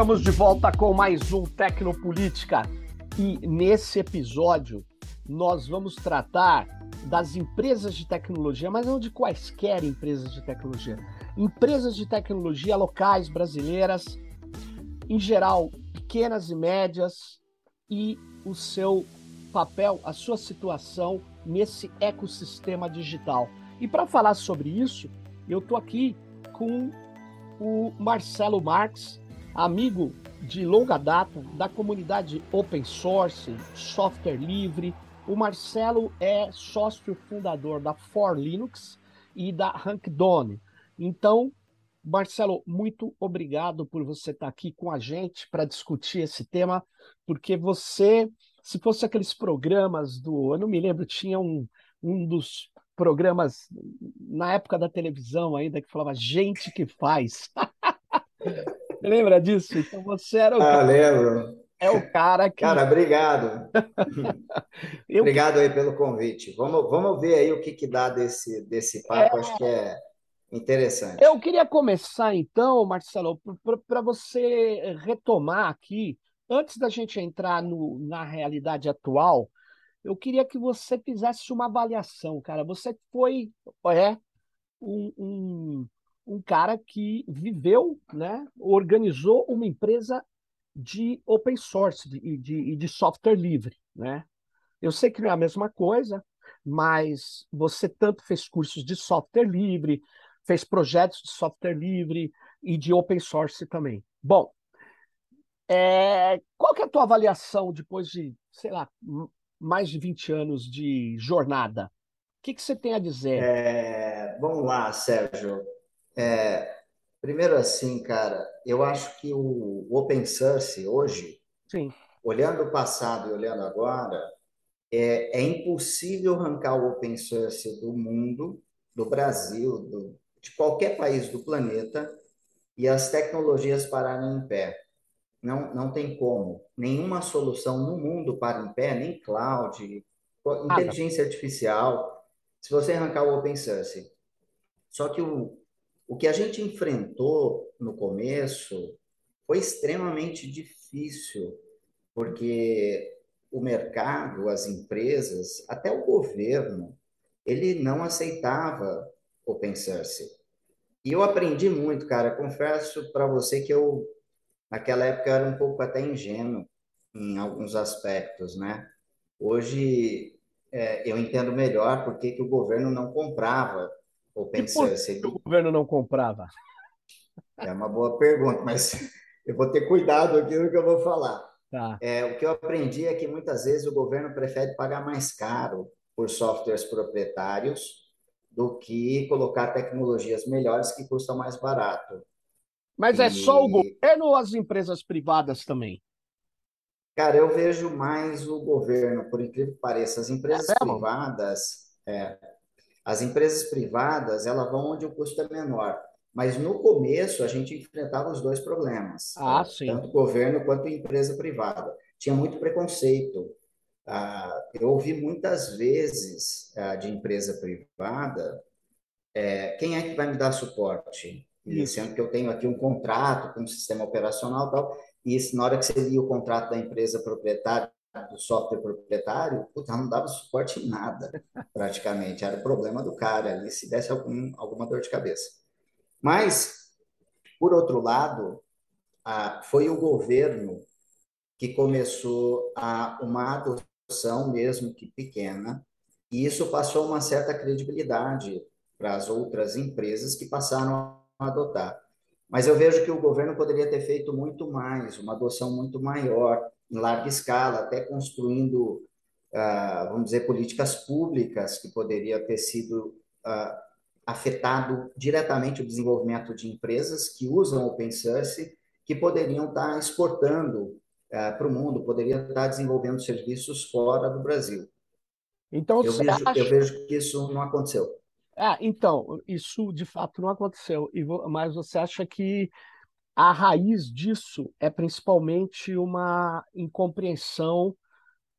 Estamos de volta com mais um Tecnopolítica e nesse episódio nós vamos tratar das empresas de tecnologia, mas não de quaisquer empresas de tecnologia. Empresas de tecnologia locais brasileiras, em geral pequenas e médias, e o seu papel, a sua situação nesse ecossistema digital. E para falar sobre isso, eu estou aqui com o Marcelo Marques, amigo de longa data da comunidade open source, software livre. O Marcelo é sócio fundador da For Linux e da Rankdone. Então, Marcelo, muito obrigado por você estar aqui com a gente para discutir esse tema, porque você, se fosse aqueles programas do, eu não me lembro, tinha um, um dos programas na época da televisão ainda que falava gente que faz. Lembra disso? Então você era o Ah, cara, lembro. é o cara que Cara, obrigado. eu Obrigado aí pelo convite. Vamos, vamos ver aí o que que dá desse, desse papo, acho que é interessante. Eu queria começar então, Marcelo, para você retomar aqui, antes da gente entrar no- na realidade atual, eu queria que você fizesse uma avaliação, cara. Você foi, é, um, um, um cara que viveu, né, organizou uma empresa de open source de- e de, e de software livre, né? Eu sei que não é a mesma coisa, mas você tanto fez cursos de software livre, fez projetos de software livre e de open source também. Bom, é, qual que é a tua avaliação depois de, sei lá, mais de 20 anos de jornada? O que que você tem a dizer? É, vamos lá, Sérgio. É, primeiro assim, cara, eu acho que o open source hoje, Sim, olhando o passado e olhando agora, é, é impossível arrancar o open source do mundo, do Brasil, do- de qualquer país do planeta e as tecnologias pararem em pé. Não, não tem como. Nenhuma solução no mundo para em pé, nem cloud, inteligência artificial, se você arrancar o open source. Só que o, o que a gente enfrentou no começo foi extremamente difícil, porque o mercado, as empresas, até o governo, ele não aceitava open source. E eu aprendi muito, cara. Confesso para você que eu, naquela época, era um pouco até ingênuo em alguns aspectos, né? Hoje, é, eu entendo melhor por que o governo não comprava E source. que o governo não comprava? é uma boa pergunta, mas eu vou ter cuidado aqui no que eu vou falar. Tá. É, o que eu aprendi é que muitas vezes o governo prefere pagar mais caro por softwares proprietários do que colocar tecnologias melhores que custam mais barato. Mas é só o E governo ou as empresas privadas também? Cara, eu vejo mais o governo, por incrível que pareça, as É empresas mesmo? privadas, é, as empresas privadas, elas vão onde o custo é menor. Mas no começo a gente enfrentava os dois problemas, Ah, tá? sim. Tanto governo quanto empresa privada. Tinha muito preconceito. Ah, eu ouvi muitas vezes ah, de empresa privada, é, quem é que vai me dar suporte? E sendo que eu tenho aqui um contrato com um sistema operacional e tal, e isso, na hora que você lia o contrato da empresa proprietária, do software proprietário, puta, não dava suporte em nada, praticamente. Era o problema do cara ali, se desse algum, alguma dor de cabeça. Mas, por outro lado, foi o governo que começou a uma adoção, mesmo que pequena, e isso passou uma certa credibilidade para as outras empresas que passaram a adotar. Mas eu vejo que o governo poderia ter feito muito mais, uma adoção muito maior, em larga escala, até construindo, ah, vamos dizer, políticas públicas que poderia ter sido ah, afetado diretamente o desenvolvimento de empresas que usam open source, que poderiam estar exportando uh, para o mundo, poderiam estar desenvolvendo serviços fora do Brasil. Então Eu vejo, acha. eu vejo que isso não aconteceu. Ah, então, isso de fato não aconteceu. Mas você acha que a raiz disso é principalmente uma incompreensão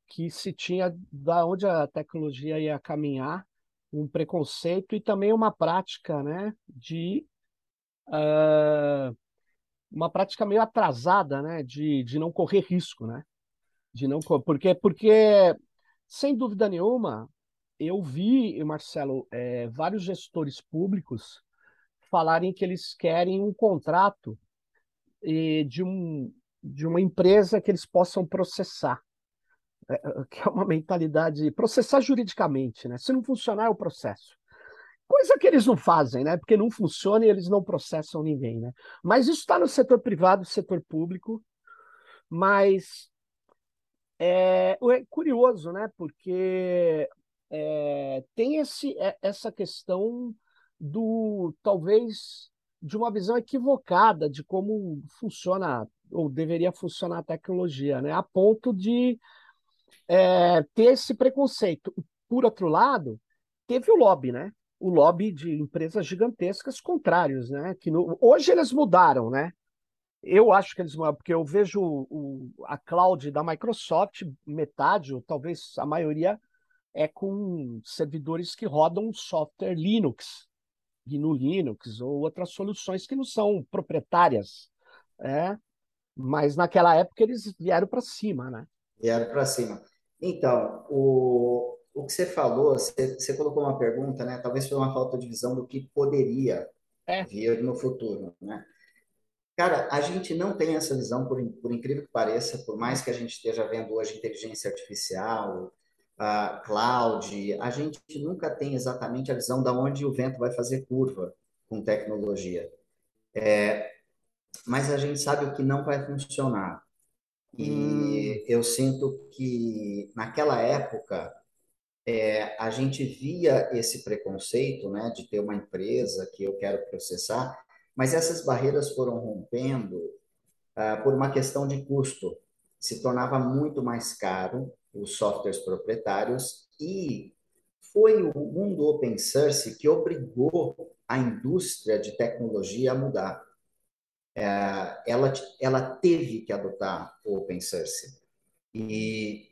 que se tinha da onde a tecnologia ia caminhar, um preconceito e também uma prática, né, de ah, uma prática meio atrasada, né, de, de não correr risco, né? De não porque porque sem dúvida nenhuma eu vi, Marcelo, é, vários gestores públicos falarem que eles querem um contrato e, de, um, de uma empresa que eles possam processar, é, é que é uma mentalidade processar juridicamente, né? Se não funcionar é o processo. Coisa que eles não fazem, né? Porque não funciona e eles não processam ninguém, né? Mas isso está no setor privado, setor público. Mas é, é curioso, né? Porque é, tem esse, é, essa questão do talvez de uma visão equivocada de como funciona ou deveria funcionar a tecnologia, né? A ponto de é, ter esse preconceito. Por outro lado, teve o lobby, né? o lobby de empresas gigantescas contrários, né? Que no... hoje eles mudaram, né? Eu acho que eles mudaram, porque eu vejo o, a cloud da Microsoft, metade, ou talvez a maioria, é com servidores que rodam software Linux, GNU Linux, ou outras soluções que não são proprietárias, é? mas naquela época eles vieram para cima, né? Vieram para cima. Então, o, o que você falou, você, você, colocou uma pergunta, né? Talvez foi uma falta de visão do que poderia é. vir no futuro, né? Cara, a gente não tem essa visão, por, por incrível que pareça, por mais que a gente esteja vendo hoje inteligência artificial, uh, cloud, a gente nunca tem exatamente a visão de onde o vento vai fazer curva com tecnologia. É, mas a gente sabe o que não vai funcionar. E hum. eu sinto que naquela época é, a gente via esse preconceito, né, de ter uma empresa que eu quero processar, mas essas barreiras foram rompendo ah, por uma questão de custo. Se tornava muito mais caro os softwares proprietários e foi o mundo open source que obrigou a indústria de tecnologia a mudar. É, ela, ela teve que adotar o open source. E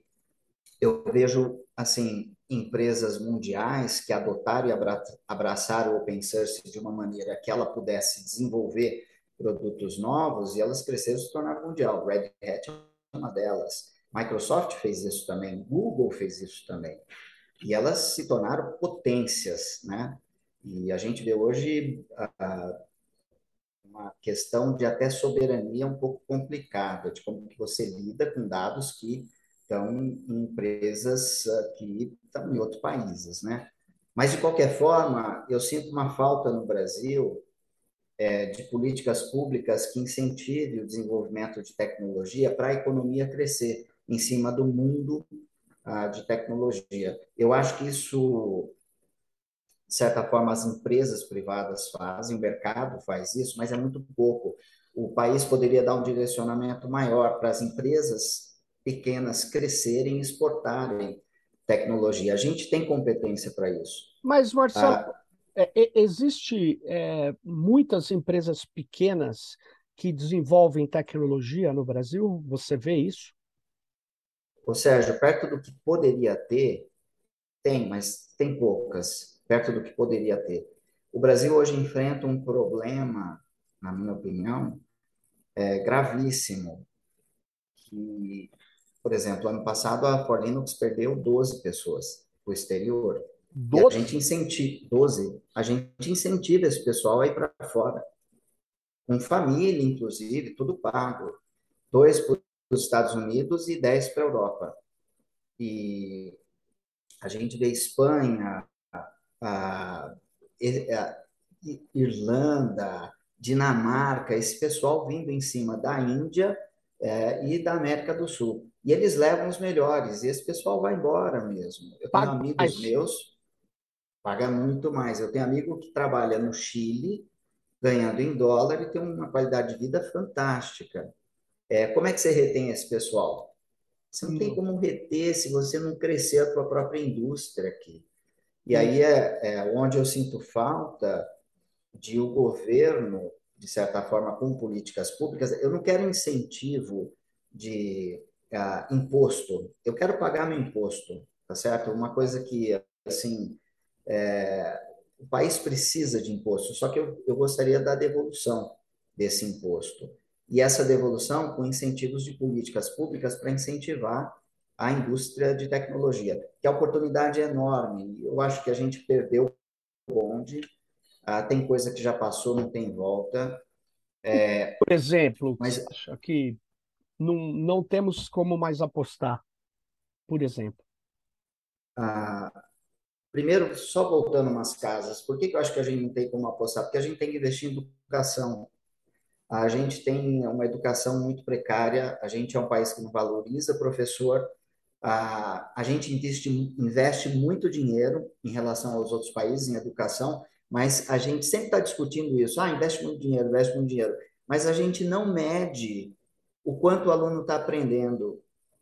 eu vejo, assim, empresas mundiais que adotaram e abraçaram o open source de uma maneira que ela pudesse desenvolver produtos novos e elas cresceram e se tornaram mundial. Red Hat é uma delas. Microsoft fez isso também, Google fez isso também. E elas se tornaram potências, né? E a gente vê hoje uh, uma questão de até soberania um pouco complicada, de como que você lida com dados que estão em empresas uh, que estão em outros países, né? Mas, de qualquer forma, eu sinto uma falta no Brasil é, de políticas públicas que incentivem o desenvolvimento de tecnologia para a economia crescer em cima do mundo ah, de tecnologia. Eu acho que isso, de certa forma, as empresas privadas fazem, o mercado faz isso, mas é muito pouco. O país poderia dar um direcionamento maior para as empresas pequenas crescerem e exportarem tecnologia. A gente tem competência para isso. Mas, Marcelo, ah, é, é, existe é, muitas empresas pequenas que desenvolvem tecnologia no Brasil? Você vê isso? Ô, Sérgio, perto do que poderia ter, tem, mas tem poucas, perto do que poderia ter. O Brasil hoje enfrenta um problema, na minha opinião, é, gravíssimo, que por exemplo, ano passado a For Linux perdeu 12 pessoas para o exterior. 12? a gente incentiva, 12, a gente incentiva esse pessoal a ir para fora. Com família, inclusive, tudo pago. Dois para os Estados Unidos e dez para a Europa. E a gente vê Espanha, a, a, a Irlanda, Dinamarca, esse pessoal vindo em cima da Índia é, e da América do Sul. E eles levam os melhores, e esse pessoal vai embora mesmo. Eu tenho paga amigos mais. meus, paga muito mais. Eu tenho amigo que trabalha no Chile, ganhando em dólar e tem uma qualidade de vida fantástica. É, como é que você retém esse pessoal? Você não tem como reter se você não crescer a sua própria indústria aqui. E aí é, é onde eu sinto falta de o governo de certa forma, com políticas públicas, eu não quero incentivo de uh, imposto, eu quero pagar meu imposto, tá certo? Uma coisa que, assim, é, o país precisa de imposto, só que eu, eu gostaria da devolução desse imposto. E essa devolução com incentivos de políticas públicas para incentivar a indústria de tecnologia, que a oportunidade é enorme. Eu acho que a gente perdeu o bonde, ah, tem coisa que já passou, não tem volta. É, Por exemplo, mas que não, não temos como mais apostar, por exemplo. Ah, primeiro, só voltando umas casas, por que, que eu acho que a gente não tem como apostar? Porque a gente tem que investir em educação. A gente tem uma educação muito precária, a gente é um país que não valoriza professor, a, a gente investe, investe muito dinheiro em relação aos outros países em educação, mas a gente sempre está discutindo isso. Ah, investe muito dinheiro, investe muito dinheiro. Mas a gente não mede o quanto o aluno está aprendendo.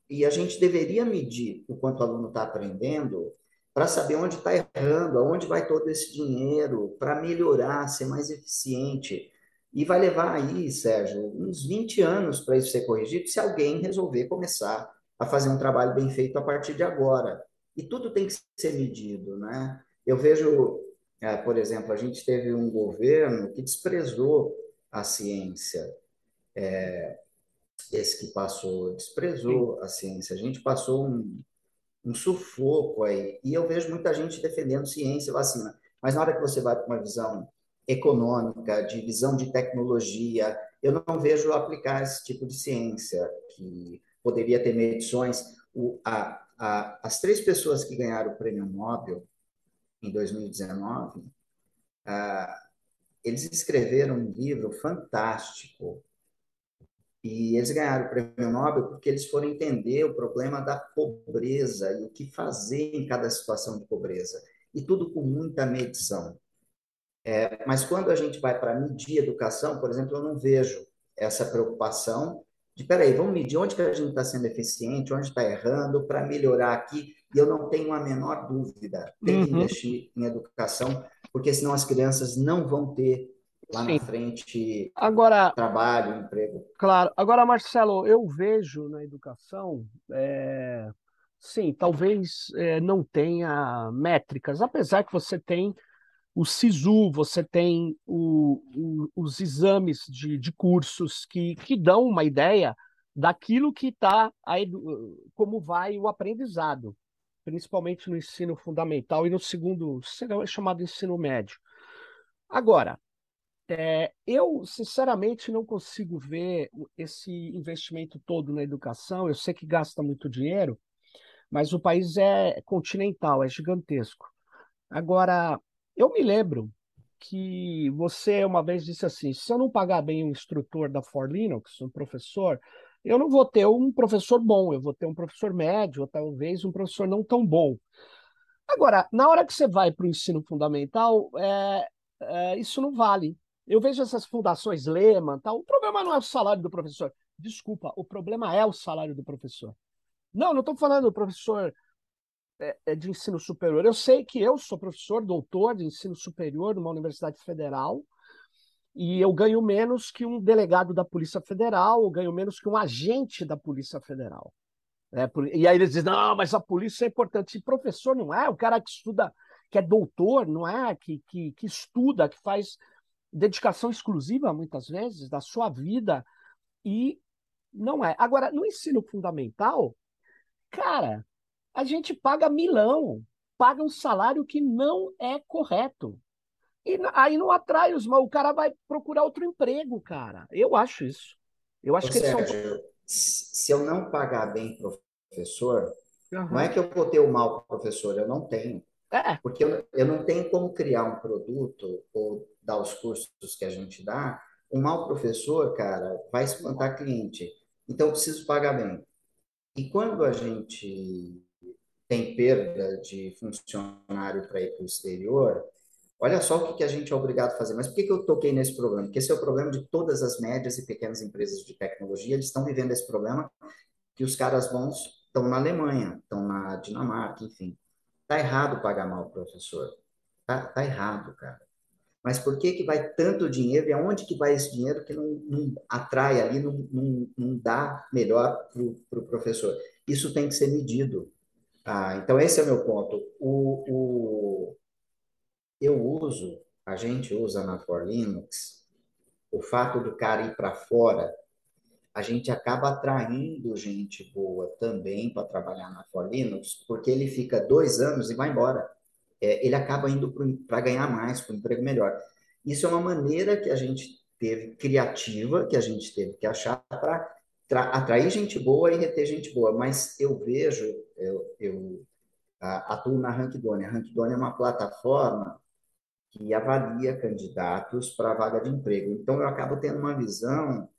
E a gente deveria medir o quanto o aluno está aprendendo para saber onde está errando, aonde vai todo esse dinheiro, para melhorar, ser mais eficiente. E vai levar aí, Sérgio, uns 20 anos para isso ser corrigido, se alguém resolver começar a fazer um trabalho bem feito a partir de agora. E tudo tem que ser medido, né? Eu vejo, é, por exemplo, a gente teve um governo que desprezou a ciência. É, esse que passou desprezou a ciência. A gente passou um, um sufoco aí. E eu vejo muita gente defendendo ciência e vacina. Mas na hora que você vai para uma visão econômica, de visão de tecnologia. Eu não vejo aplicar esse tipo de ciência, que poderia ter medições. O, a, a, as três pessoas que ganharam o prêmio Nobel em 2019, ah, eles escreveram um livro fantástico. E eles ganharam o prêmio Nobel porque eles foram entender o problema da pobreza e o que fazer em cada situação de pobreza. E tudo com muita medição. É, mas quando a gente vai para medir educação, por exemplo, eu não vejo essa preocupação de, peraí, vamos medir onde que a gente está sendo eficiente, onde está errando, para melhorar aqui. E eu não tenho a menor dúvida, tem que uhum. investir em educação, porque senão as crianças não vão ter lá Sim. na frente agora, trabalho, emprego. Claro. Agora, Marcelo, eu vejo na educação, é, sim, talvez é, não tenha métricas, apesar que você tem o SISU, você tem o, o, os exames de, de cursos que, que dão uma ideia daquilo que está, como vai o aprendizado, principalmente no ensino fundamental e no segundo, chamado ensino médio. Agora, é, eu sinceramente não consigo ver esse investimento todo na educação. Eu sei que gasta muito dinheiro, mas o país é continental, é gigantesco. Agora, eu me lembro que você uma vez disse assim: se eu não pagar bem um instrutor da For Linux, um professor, eu não vou ter um professor bom, eu vou ter um professor médio, ou talvez um professor não tão bom. Agora, na hora que você vai para o ensino fundamental, é, é, isso não vale. Eu vejo essas fundações Lehman, tal. o problema não é o salário do professor. Desculpa, o problema é o salário do professor. Não, não estou falando do professor de ensino superior. Eu sei que eu sou professor, doutor de ensino superior numa universidade federal, e eu ganho menos que um delegado da Polícia Federal, eu ganho menos que um agente da Polícia Federal. É, e aí eles dizem, não, mas a polícia é importante. E professor não é, o cara que estuda, que é doutor, não é, que, que, que estuda, que faz dedicação exclusiva, muitas vezes, da sua vida, e não é. Agora, no ensino fundamental, cara, a gente paga milão, paga um salário que não é correto. E aí não atrai os mal, o cara vai procurar outro emprego, cara. Eu acho isso. Eu acho Ô, que Sérgio, são... se eu não pagar bem professor, uhum. não é que eu vou ter o mal professor, eu não tenho. É. Porque eu, eu não tenho como criar um produto ou dar os cursos que a gente dá. Um mau professor, cara, vai espantar cliente. Então, eu preciso pagar bem. E quando a gente tem perda de funcionário para ir para o exterior, olha só o que, que a gente é obrigado a fazer. Mas por que, que eu toquei nesse problema? Porque esse é o problema de todas as médias e pequenas empresas de tecnologia, eles estão vivendo esse problema que os caras bons estão na Alemanha, estão na Dinamarca, enfim. Tá errado pagar mal o professor. Tá, tá errado, cara. Mas por que, que vai tanto dinheiro e aonde que vai esse dinheiro que não, não atrai ali, não, não, não dá melhor para o pro professor? Isso tem que ser medido. Ah, então, esse é o meu ponto. O, o, eu uso, a gente usa na For Linux, o fato do cara ir para fora a gente acaba atraindo gente boa também para trabalhar na For Linux, porque ele fica dois anos e vai embora. É, ele acaba indo para ganhar mais, para um emprego melhor. Isso é uma maneira que a gente teve criativa, que a gente teve que achar para atrair gente boa e reter gente boa. Mas eu vejo, eu, eu atuo na Rankdone. A Rankdone é uma plataforma que avalia candidatos para vaga de emprego. Então, eu acabo tendo uma visão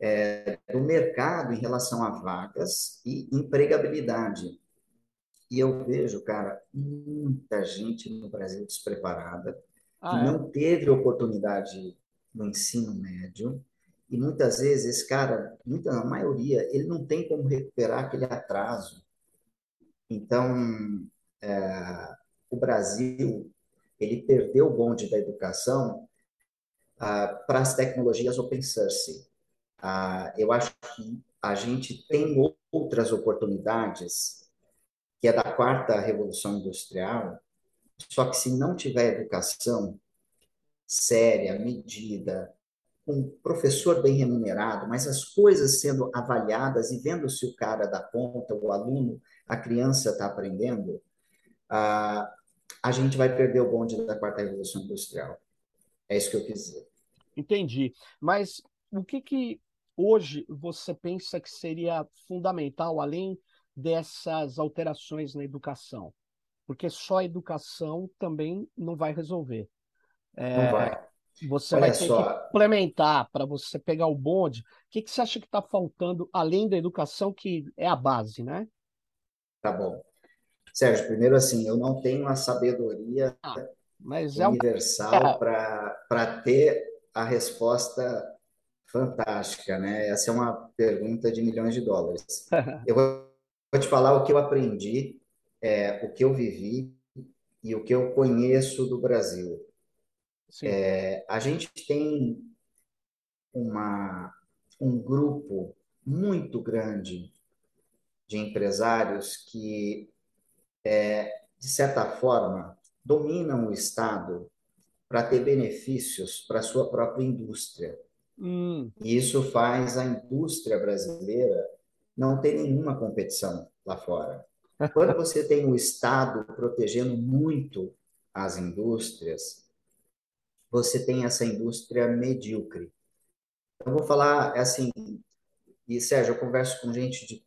é, do mercado em relação a vagas e empregabilidade. E eu vejo, cara, muita gente no Brasil despreparada, ah, que é? não teve oportunidade no ensino médio, e muitas vezes esse cara, muita, a maioria, ele não tem como recuperar aquele atraso. Então, é, o Brasil, ele perdeu o bonde da educação ah, para as tecnologias open source. Ah, eu acho que a gente tem outras oportunidades, que é da quarta revolução industrial, só que se não tiver educação séria, medida, um professor bem remunerado, mas as coisas sendo avaliadas e vendo se o cara dá conta, o aluno, a criança está aprendendo, ah, a gente vai perder o bonde da quarta revolução industrial. É isso que eu quis dizer. Entendi. Mas o que, que hoje você pensa que seria fundamental, além dessas alterações na educação? Porque só a educação também não vai resolver. É, não vai. Você Olha vai ter só. que implementar para você pegar o bonde. O que, que você acha que está faltando, além da educação, que é a base, né? Tá bom. Sérgio, primeiro assim, eu não tenho a sabedoria ah, universal é... para ter a resposta fantástica, né? Essa é uma pergunta de milhões de dólares. eu vou te falar o que eu aprendi, é, o que eu vivi e o que eu conheço do Brasil. É, a gente tem uma, um grupo muito grande de empresários que, é, de certa forma, dominam o Estado para ter benefícios para a sua própria indústria. Hum. E isso faz a indústria brasileira não ter nenhuma competição lá fora. Quando você tem o Estado protegendo muito as indústrias, você tem essa indústria medíocre. Eu vou falar assim, e Sérgio, eu converso com gente de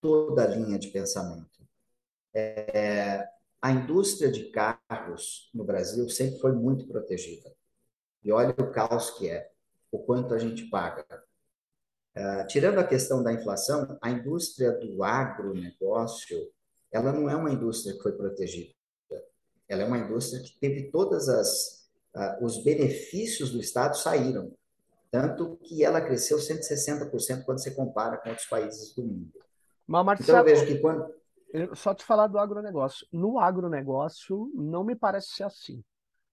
toda a linha de pensamento. É, a indústria de carros no Brasil sempre foi muito protegida. E olha o caos que é, o quanto a gente paga. Uh, tirando a questão da inflação, a indústria do agronegócio, ela não é uma indústria que foi protegida. Ela é uma indústria que teve todas as uh, os benefícios do Estado saíram. Tanto que ela cresceu 160% quando você compara com outros países do mundo. Mas, Marcelo, então, eu vejo que quando. Só te falar do agronegócio. No agronegócio, não me parece ser assim.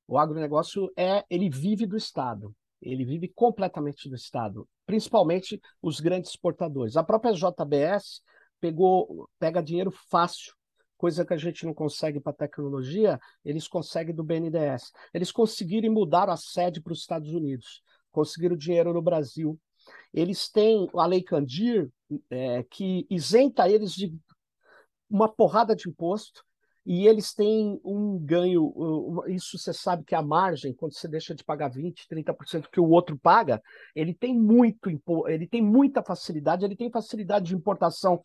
O agronegócio é, ele vive do Estado. Ele vive completamente do Estado, principalmente os grandes exportadores. A própria JBS pegou, pega dinheiro fácil coisa que a gente não consegue para tecnologia, eles conseguem do BNDES. Eles conseguiram mudar a sede para os Estados Unidos, conseguiram dinheiro no Brasil. Eles têm a Lei Candir, é, que isenta eles de uma porrada de imposto, e eles têm um ganho, isso você sabe que a margem, quando você deixa de pagar 20%, 30% que o outro paga, ele tem muito ele tem muita facilidade, ele tem facilidade de importação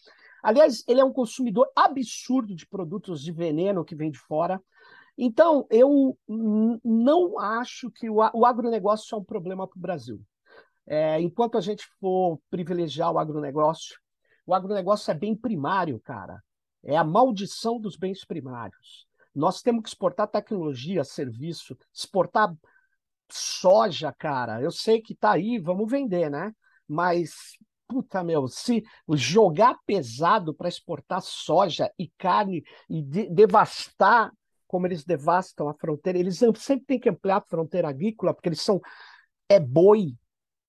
Aliás, ele é um consumidor absurdo de produtos de veneno que vem de fora. Então, eu não acho que o, agronegócio é um problema para o Brasil. É, enquanto a gente for privilegiar o agronegócio, o agronegócio é bem primário, cara. É a maldição dos bens primários. Nós temos que exportar tecnologia, serviço, exportar soja, cara. Eu sei que está aí, vamos vender, né? Mas puta, meu, se jogar pesado para exportar soja e carne e de, devastar como eles devastam a fronteira, eles sempre têm que ampliar a fronteira agrícola, porque eles são. É boi,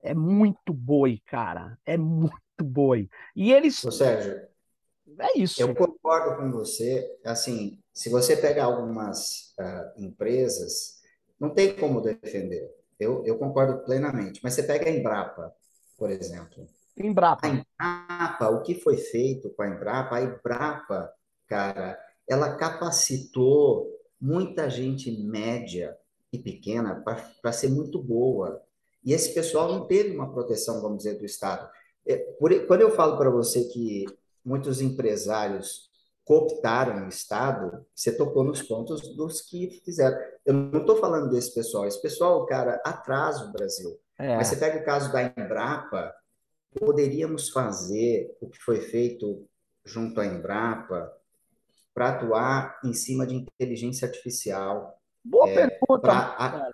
é muito boi, cara, é muito boi. E eles. Ô, Sérgio, é isso. Eu concordo com você. Assim, se você pegar algumas uh, empresas, não tem como defender. Eu, eu concordo plenamente. Mas você pega a Embrapa, por exemplo. Embrapa. A Embrapa, o que foi feito com a Embrapa? A Embrapa, cara, ela capacitou muita gente média e pequena para ser muito boa. E esse pessoal não teve uma proteção, vamos dizer, do Estado. É, por, quando eu falo para você que muitos empresários cooptaram o Estado, você tocou nos pontos dos que fizeram. Eu não estou falando desse pessoal. Esse pessoal, cara, atrasa o Brasil. É. Mas você pega o caso da Embrapa, poderíamos fazer o que foi feito junto à Embrapa para atuar em cima de inteligência artificial. Boa é, pergunta. Pra...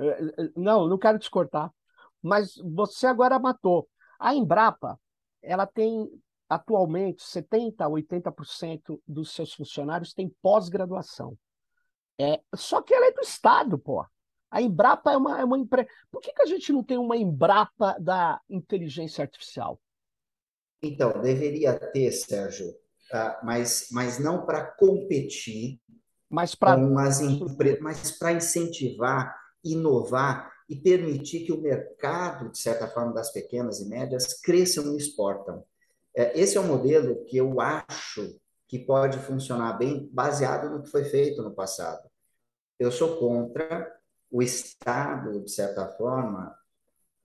É, é, não, não quero te cortar, mas você agora matou. A Embrapa, ela tem atualmente 70% a 80% dos seus funcionários têm pós-graduação. É, só que ela é do Estado, pô. A Embrapa é uma, é uma empresa. Por que, que a gente não tem uma Embrapa da inteligência artificial? Então, deveria ter, Sérgio, uh, mas, mas não para competir mas para mas para incentivar, inovar e permitir que o mercado, de certa forma, das pequenas e médias cresçam e exportam. É, esse é um modelo que eu acho que pode funcionar bem, baseado no que foi feito no passado. Eu sou contra o Estado, de certa forma,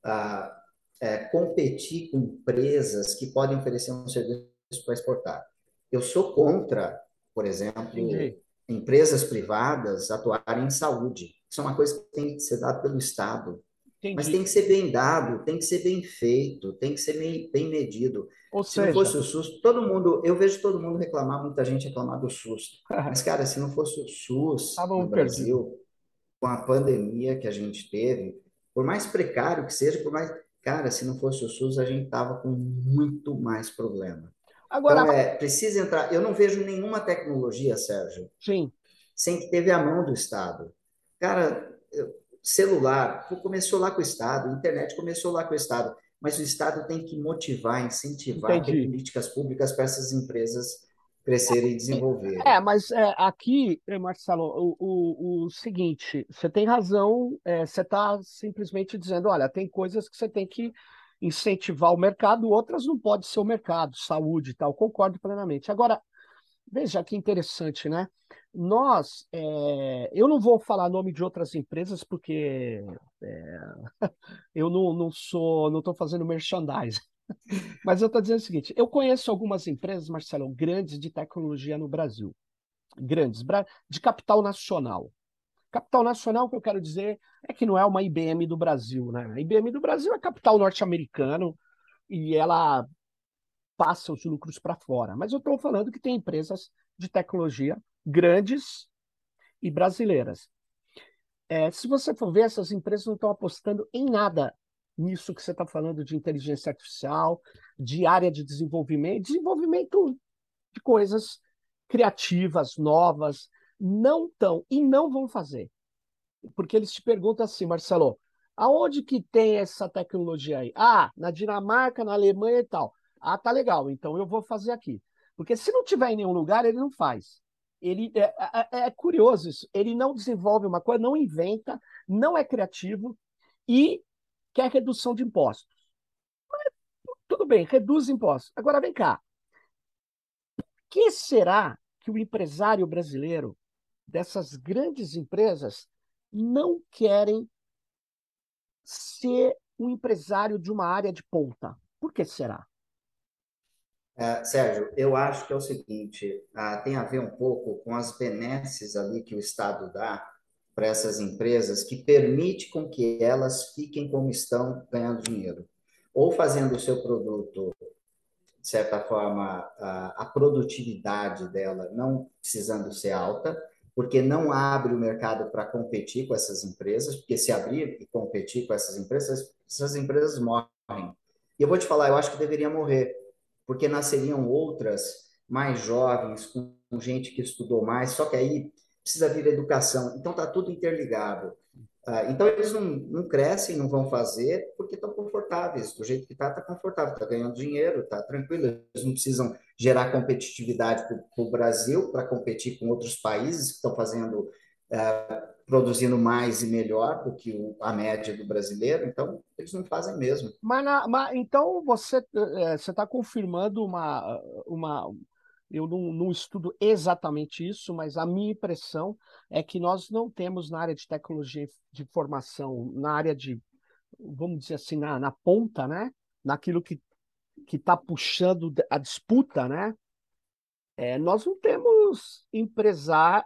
a, é, competir com empresas que podem oferecer um serviço para exportar. Eu sou contra, por exemplo, Entendi. empresas privadas atuarem em saúde. Isso é uma coisa que tem que ser dada pelo Estado. Entendi. Mas tem que ser bem dado, tem que ser bem feito, tem que ser bem, bem medido. Ou se seja... não fosse o SUS, todo mundo, eu vejo todo mundo reclamar, muita gente reclamar do SUS. Mas, cara, se não fosse o SUS tá no Brasil, perdido. Com a pandemia que a gente teve, por mais precário que seja, por mais. Cara, se não fosse o SUS, a gente tava com muito mais problema. Agora, então, é, precisa entrar. Eu não vejo nenhuma tecnologia, Sérgio, Sim. sem que teve a mão do Estado. Cara, celular começou lá com o Estado, internet começou lá com o Estado, mas o Estado tem que motivar, incentivar políticas públicas para essas empresas crescerem e desenvolverem. É, mas é, aqui, Marcelo, o, o, o, seguinte, você tem razão, é, você está simplesmente dizendo, olha, tem coisas que você tem que incentivar o mercado, outras não pode ser o mercado, saúde e tal, concordo plenamente. Agora, veja que interessante, né? Nós, é, eu não vou falar nome de outras empresas porque é, eu não, não sou, não estou fazendo merchandising. Mas eu estou dizendo o seguinte: eu conheço algumas empresas, Marcelo, grandes de tecnologia no Brasil, grandes, de capital nacional. Capital nacional, que eu quero dizer é que não é uma IBM do Brasil, né? A IBM do Brasil é capital norte-americano e ela passa os lucros para fora. Mas eu estou falando que tem empresas de tecnologia grandes e brasileiras. É, se você for ver, essas empresas não estão apostando em nada nisso que você está falando de inteligência artificial, de área de desenvolvimento, desenvolvimento de coisas criativas, novas, não estão e não vão fazer. Porque eles te perguntam assim, Marcelo, aonde que tem essa tecnologia aí? Ah, na Dinamarca, na Alemanha e tal. Ah, tá legal, então eu vou fazer aqui. Porque se não tiver em nenhum lugar, ele não faz. Ele é, é, é, curioso isso. Ele não desenvolve uma coisa, não inventa, não é criativo e quer redução de impostos. Mas, tudo bem, reduz impostos. Agora vem cá. Por que será que o empresário brasileiro dessas grandes empresas não querem ser um empresário de uma área de ponta? Por que será? É, Sérgio, eu acho que é o seguinte, ah, tem a ver um pouco com as benesses ali que o Estado dá para essas empresas, que permite com que elas fiquem como estão, ganhando dinheiro. Ou fazendo o seu produto, de certa forma, a, a produtividade dela não precisando ser alta, porque não abre o mercado para competir com essas empresas, porque se abrir e competir com essas empresas, essas empresas morrem. E eu vou te falar, eu acho que deveria morrer, porque nasceriam outras mais jovens, com gente que estudou mais, só que aí precisa vir educação. Então está tudo interligado. Ah, então eles não, não crescem, não vão fazer, porque estão confortáveis. Do jeito que está, está confortável, está ganhando dinheiro, está tranquilo. Eles não precisam gerar competitividade para o Brasil, para competir com outros países que estão fazendo é, produzindo mais e melhor do que o, a média do brasileiro, então eles não fazem mesmo. Mas, na, mas então você está confirmando uma uma eu não, não, estudo exatamente isso, mas a minha impressão é que nós não temos na área de tecnologia de informação, na área de, vamos dizer assim, na, na ponta, né? Naquilo que que está puxando a disputa, né? É, nós não temos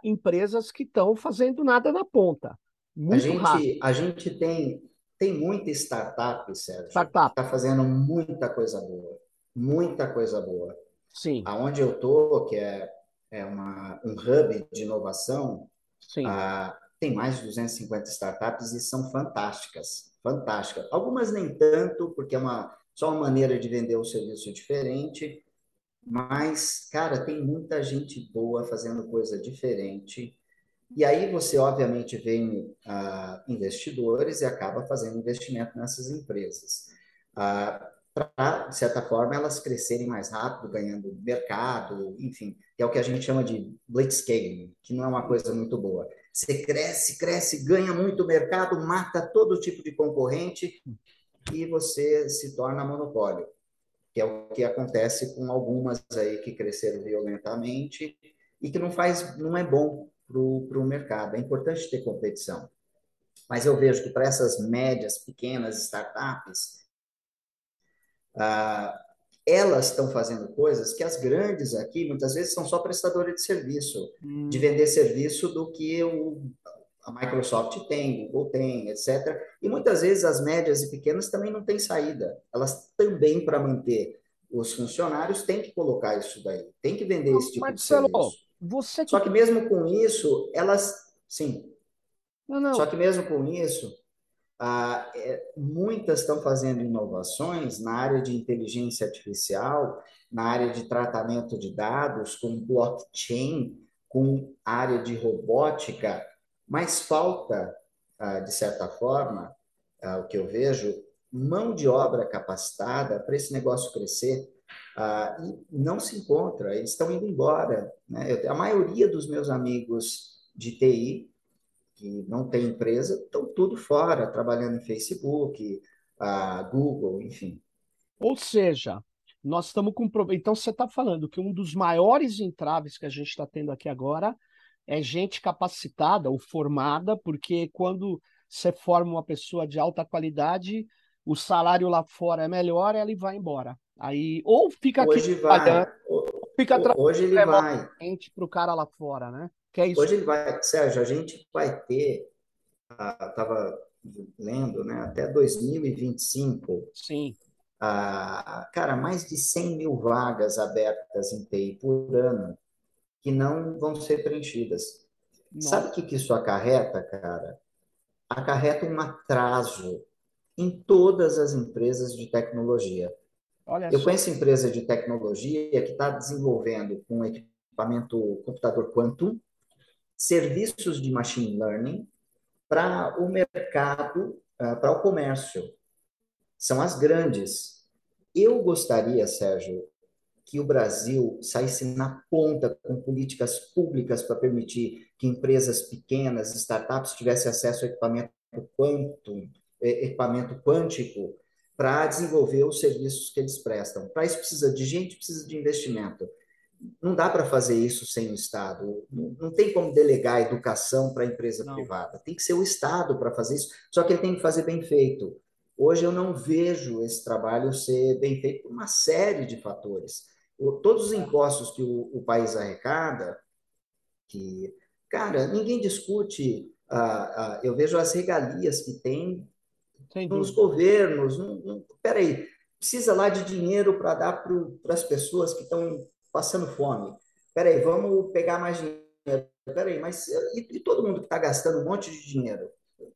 empresas que estão fazendo nada na ponta. Muito a gente, rápido. a gente tem, tem muita startup, Sérgio, startup. está fazendo muita coisa boa. Muita coisa boa. Sim. Aonde eu estou, que é, é uma, um hub de inovação, Sim. Ah, tem mais de 250 startups e são fantásticas. Fantásticas. Algumas nem tanto, porque é uma, só uma maneira de vender um serviço diferente, mas, cara, tem muita gente boa fazendo coisa diferente. E aí você, obviamente, vem uh, investidores e acaba fazendo investimento nessas empresas. Uh, para, de certa forma, elas crescerem mais rápido, ganhando mercado, enfim, que é o que a gente chama de blitzscaling, que não é uma coisa muito boa. Você cresce, cresce, ganha muito mercado, mata todo tipo de concorrente e você se torna monopólio que é o que acontece com algumas aí que cresceram violentamente e que não faz, não é bom para o mercado. É importante ter competição. Mas eu vejo que para essas médias, pequenas startups, ah, elas estão fazendo coisas que as grandes aqui, muitas vezes, são só prestadores de serviço, hum. de vender serviço do que o, a Microsoft tem, Google tem, etc. E muitas vezes as médias e pequenas também não têm saída. Elas também, para manter os funcionários, têm que colocar isso daí, tem que vender esse tipo Marcelo, de serviço. Você que... Só que mesmo com isso, elas, sim. Não, não. Só que mesmo com isso, ah, é, muitas estão fazendo inovações na área de inteligência artificial, na área de tratamento de dados, com blockchain, com área de robótica, mas falta, ah, de certa forma, ah, o que eu vejo, mão de obra capacitada para esse negócio crescer. Ah, e não se encontra, eles estão indo embora. Né? Eu, a maioria dos meus amigos de TI, que não tem empresa, estão tudo fora, trabalhando em Facebook, Google, enfim. Ou seja, nós estamos com. Então, você está falando que um dos maiores entraves que a gente está tendo aqui agora é gente capacitada ou formada, porque quando você forma uma pessoa de alta qualidade, o salário lá fora é melhor, ela vai embora. Aí, ou fica aqui hoje vai. fica hoje ele vai para o cara lá fora, né? Que é isso. Hoje ele vai, Sérgio, a gente vai ter, estava uh, lendo, né, até 2025. Sim. Uh, cara, mais de 100 mil vagas abertas em TI por ano que não vão ser preenchidas. Nossa. Sabe o que, que isso acarreta, cara? Acarreta um atraso em todas as empresas de tecnologia. Olha Eu só. conheço empresa de tecnologia que está desenvolvendo um equipamento computador quantum, serviços de machine learning para o mercado, ah, para o comércio. São as grandes. Eu gostaria, Sérgio, que o Brasil saísse na ponta com políticas públicas para permitir que empresas pequenas, startups, tivessem acesso a equipamento quantum, é, equipamento quântico para desenvolver os serviços que eles prestam. Para isso precisa de gente, precisa de investimento. Não dá para fazer isso sem o Estado. Não, tem como delegar a educação para a empresa não. privada. Tem que ser o Estado para fazer isso, só que ele tem que fazer bem feito. Hoje eu não vejo esse trabalho ser bem feito por uma série de fatores o, todos os impostos que o, o, país arrecada, que, cara, ninguém discute. Ah, ah, eu vejo as regalias que tem nos governos. Não, não, peraí, precisa lá de dinheiro para dar para as pessoas que estão passando fome. Peraí, vamos pegar mais dinheiro. Peraí, mas e, e todo mundo que está gastando um monte de dinheiro?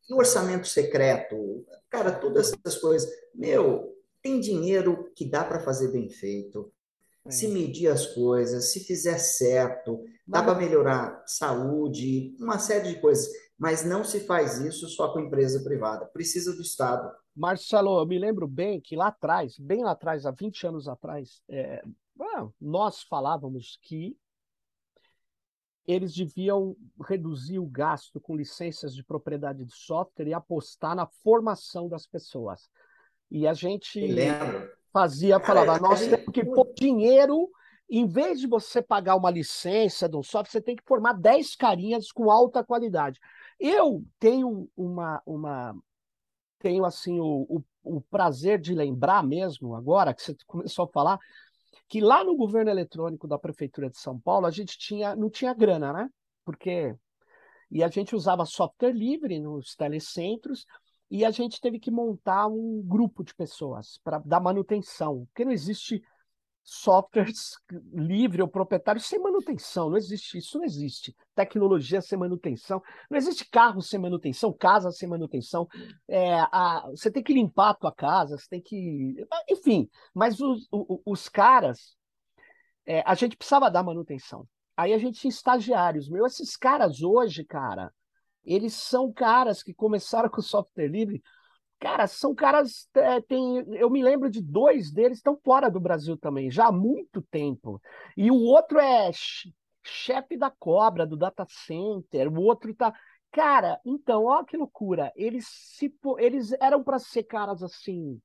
E o orçamento secreto? Cara, todas essas coisas. Meu, tem dinheiro que dá para fazer bem feito se medir as coisas, se fizer certo, dá para melhorar saúde, uma série de coisas. Mas não se faz isso só com empresa privada, precisa do Estado. Marcelo, eu me lembro bem que lá atrás, bem lá atrás, há 20 anos atrás, é, nós falávamos que eles deviam reduzir o gasto com licenças de propriedade de software e apostar na formação das pessoas. E a gente fazia, falava, nós temos que pôr dinheiro, em vez de você pagar uma licença de um software, você tem que formar 10 carinhas com alta qualidade. Eu tenho uma, uma tenho assim o, o, o prazer de lembrar mesmo, agora que você começou a falar, que lá no governo eletrônico da prefeitura de São Paulo a gente tinha não tinha grana, né? Porque e a gente usava software livre nos telecentros e a gente teve que montar um grupo de pessoas para dar manutenção, porque não existe softwares livre ou proprietário sem manutenção. Não existe isso, não existe. Tecnologia sem manutenção. Não existe carro sem manutenção, casa sem manutenção. É, a, você tem que limpar a tua casa, você tem que. Enfim, mas os, os, os caras, é, a gente precisava dar manutenção. Aí a gente tinha estagiários. Meu, esses caras hoje, cara, eles são caras que começaram com software livre Cara, são caras. É, tem, eu me lembro de dois deles estão fora do Brasil também, já há muito tempo. E o outro é chefe da cobra, do data center, o outro tá. Cara, então, olha que loucura. Eles, se, eles eram para ser caras assim,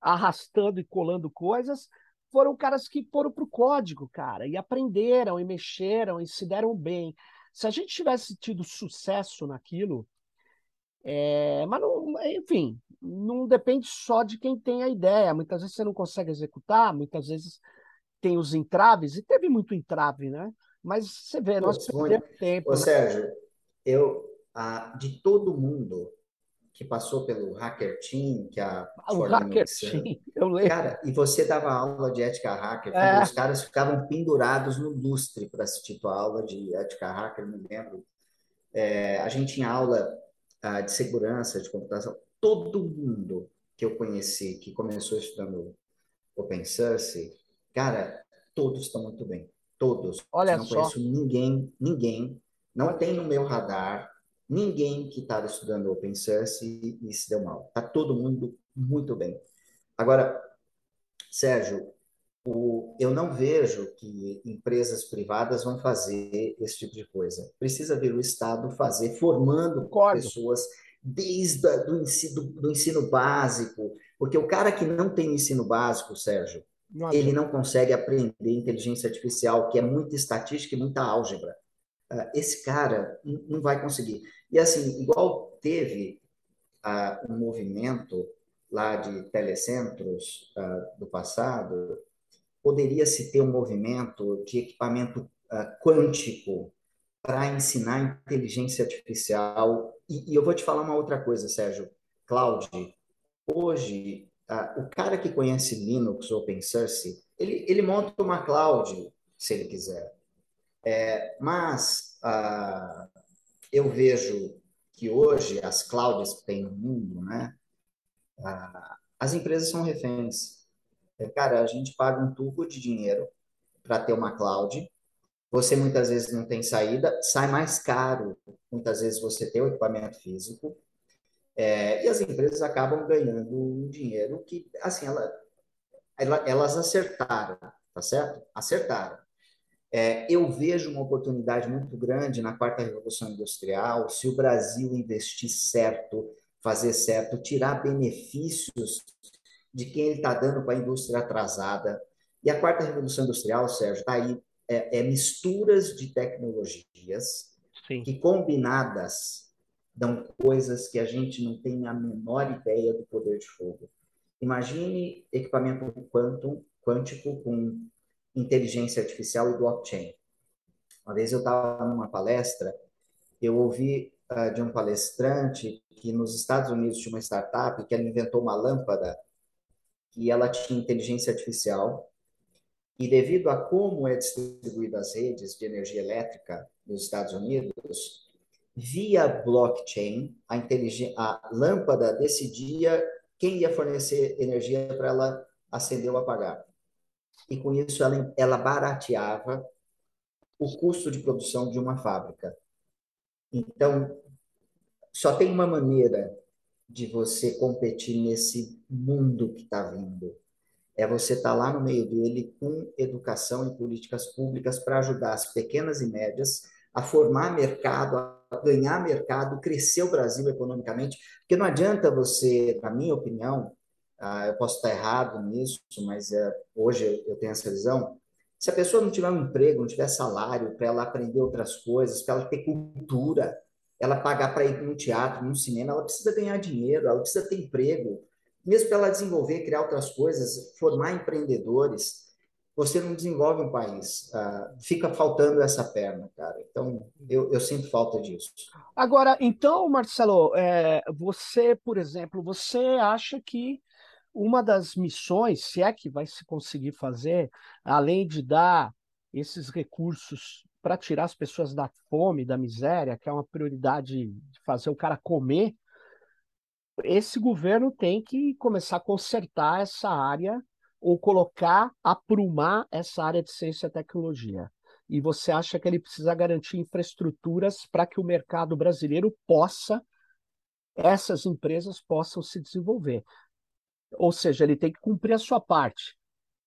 arrastando e colando coisas, foram caras que foram pro código, cara, e aprenderam, e mexeram, e se deram bem. Se a gente tivesse tido sucesso naquilo, é, mas, não, enfim, não depende só de quem tem a ideia. Muitas vezes você não consegue executar, muitas vezes tem os entraves, e teve muito entrave, né? Mas você vê, nós perdemos tempo. Ô, né? Sérgio, eu, a, de todo mundo que passou pelo Hacker Team, que a ah, o Hacker Team, eu lembro. Cara, e você dava aula de ética hacker, é. os caras ficavam pendurados no lustre para assistir tua aula de ética hacker, me lembro. É, a gente tinha aula uh, de segurança, de computação, todo mundo que eu conheci que começou estudando open source, cara, todos estão muito bem. Todos. Olha não só. conheço ninguém, ninguém, não tem no meu radar ninguém que estava estudando open source e, e se deu mal. Tá todo mundo muito bem. Agora, Sérgio, o, eu não vejo que empresas privadas vão fazer esse tipo de coisa. Precisa ver o Estado fazer, formando Concordo. pessoas desde a, do, ensino, do ensino básico, porque o cara que não tem ensino básico, Sérgio, não ele não consegue aprender inteligência artificial, que é muita estatística e muita álgebra. Uh, esse cara não vai conseguir. E assim, igual teve uh, um movimento lá de telecentros uh, do passado, poderia-se ter um movimento de equipamento uh, quântico para ensinar inteligência artificial. E, e, eu vou te falar uma outra coisa, Sérgio. Cloud, hoje, uh, o cara que conhece Linux Open Source, ele, ele monta uma cloud, se ele quiser. É, mas uh, eu vejo que hoje as clouds que tem no mundo, né, as empresas são reféns cara, a gente paga um tubo de dinheiro para ter uma cloud. Você muitas vezes não tem saída, sai mais caro. Muitas vezes você tem o equipamento físico. É, e as empresas acabam ganhando um dinheiro que, assim, ela, ela, elas acertaram, tá certo? Acertaram. É, eu vejo uma oportunidade muito grande na quarta revolução industrial, se o Brasil investir certo, fazer certo, tirar benefícios de quem ele está dando para a indústria atrasada. E a quarta revolução industrial, Sérgio, está aí, é, é, misturas de tecnologias Sim. que combinadas dão coisas que a gente não tem a menor ideia do poder de fogo. Imagine equipamento quantum, quântico com inteligência artificial e blockchain. Uma vez eu estava numa palestra, eu ouvi uh, de um palestrante que nos Estados Unidos tinha uma startup que ela inventou uma lâmpada que ela tinha inteligência artificial e devido a como é distribuída as redes de energia elétrica nos Estados Unidos, via blockchain, a, a lâmpada decidia quem ia fornecer energia para ela acender ou apagar. E com isso ela, ela barateava o custo de produção de uma fábrica. Então, só tem uma maneira de você competir nesse mundo que está vindo. é você estar tá lá no meio dele com educação e políticas públicas para ajudar as pequenas e médias a formar mercado, a ganhar mercado, crescer o Brasil economicamente, porque não adianta você, na minha opinião, ah, eu posso estar errado nisso, mas é, hoje eu tenho essa visão, se a pessoa não tiver um emprego, não tiver salário para ela aprender outras coisas, para ela ter cultura, ela pagar para ir no teatro, no cinema, ela precisa ganhar dinheiro, ela precisa ter emprego, mesmo para ela desenvolver, criar outras coisas, formar empreendedores, você não desenvolve um país. Uh, fica faltando essa perna, cara. Então, eu, eu sinto falta disso. Agora, então, Marcelo, é, você, por exemplo, você acha que uma das missões, se é que vai se conseguir fazer, além de dar esses recursos para tirar as pessoas da fome, da miséria, que é uma prioridade de fazer o cara comer, esse governo tem que começar a consertar essa área ou colocar, aprumar essa área de ciência e tecnologia. E você acha que ele precisa garantir infraestruturas para que o mercado brasileiro possa, essas empresas possam se desenvolver. Ou seja, ele tem que cumprir a sua parte.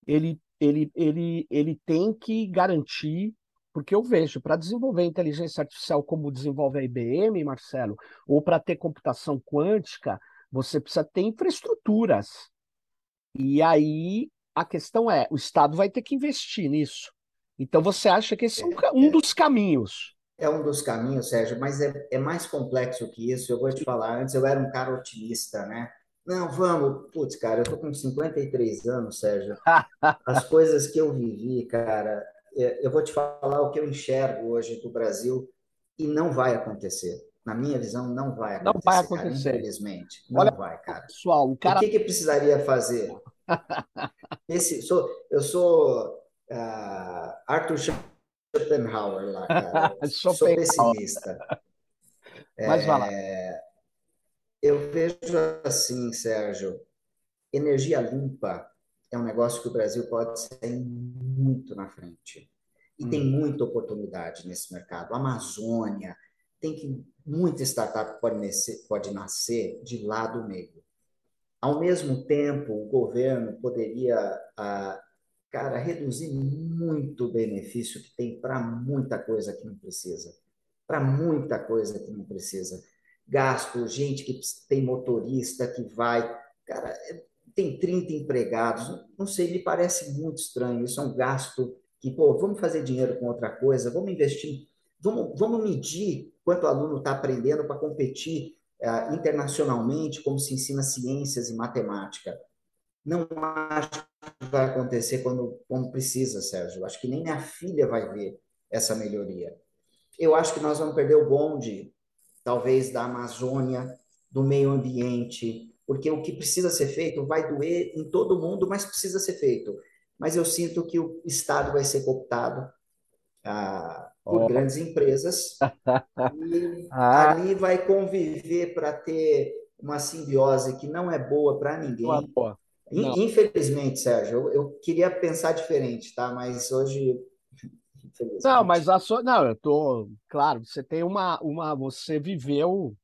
Ele, ele, ele, ele tem que garantir, porque eu vejo, para desenvolver inteligência artificial como desenvolve a IBM, Marcelo, ou para ter computação quântica, você precisa ter infraestruturas. E aí a questão é, o Estado vai ter que investir nisso. Então você acha que esse é, é um, é, dos caminhos? É um dos caminhos, Sérgio, mas é, é mais complexo que isso. Eu vou te falar, antes eu era um cara otimista, né? Não, vamos. Putz, cara, eu tô com 53 anos, Sérgio. As coisas que eu vivi, cara, eu vou te falar o que eu enxergo hoje do Brasil e não vai acontecer. Na minha visão, não vai acontecer. Não vai acontecer. Cara, infelizmente. Não Olha, vai, cara. Pessoal, o cara. O que, que precisaria fazer? Esse, sou, eu sou uh, Arthur Schopenhauer lá, cara. sou pessimista. Mas é, vai lá. Eu vejo assim, Sérgio, energia limpa é um negócio que o Brasil pode sair muito na frente. E hum. tem muita oportunidade nesse mercado. A Amazônia, tem que muita startup pode nascer, pode nascer de lá do meio. Ao mesmo tempo, o governo poderia, ah, cara, reduzir muito o benefício que tem para muita coisa que não precisa. Para muita coisa que não precisa gasto, gente que tem motorista que vai. Cara, é, tem 30 empregados, não sei, me parece muito estranho. Isso é um gasto que, pô, vamos fazer dinheiro com outra coisa, vamos investir, vamos, vamos medir quanto o aluno está aprendendo para competir uh, internacionalmente, como se ensina ciências e matemática. Não acho que vai acontecer quando, quando precisa, Sérgio. Acho que nem minha filha vai ver essa melhoria. Eu acho que nós vamos perder o bonde talvez da Amazônia, do meio ambiente, porque o que precisa ser feito vai doer em todo mundo, mas precisa ser feito. Mas eu sinto que o Estado vai ser cooptado ah, por oh. grandes empresas e ah. ali vai conviver para ter uma simbiose que não é boa para ninguém. Não. Infelizmente, Sérgio, eu, eu, queria pensar diferente, tá? Mas hoje não, mas a sua. Não, eu tô. Claro, você tem uma. uma você viveu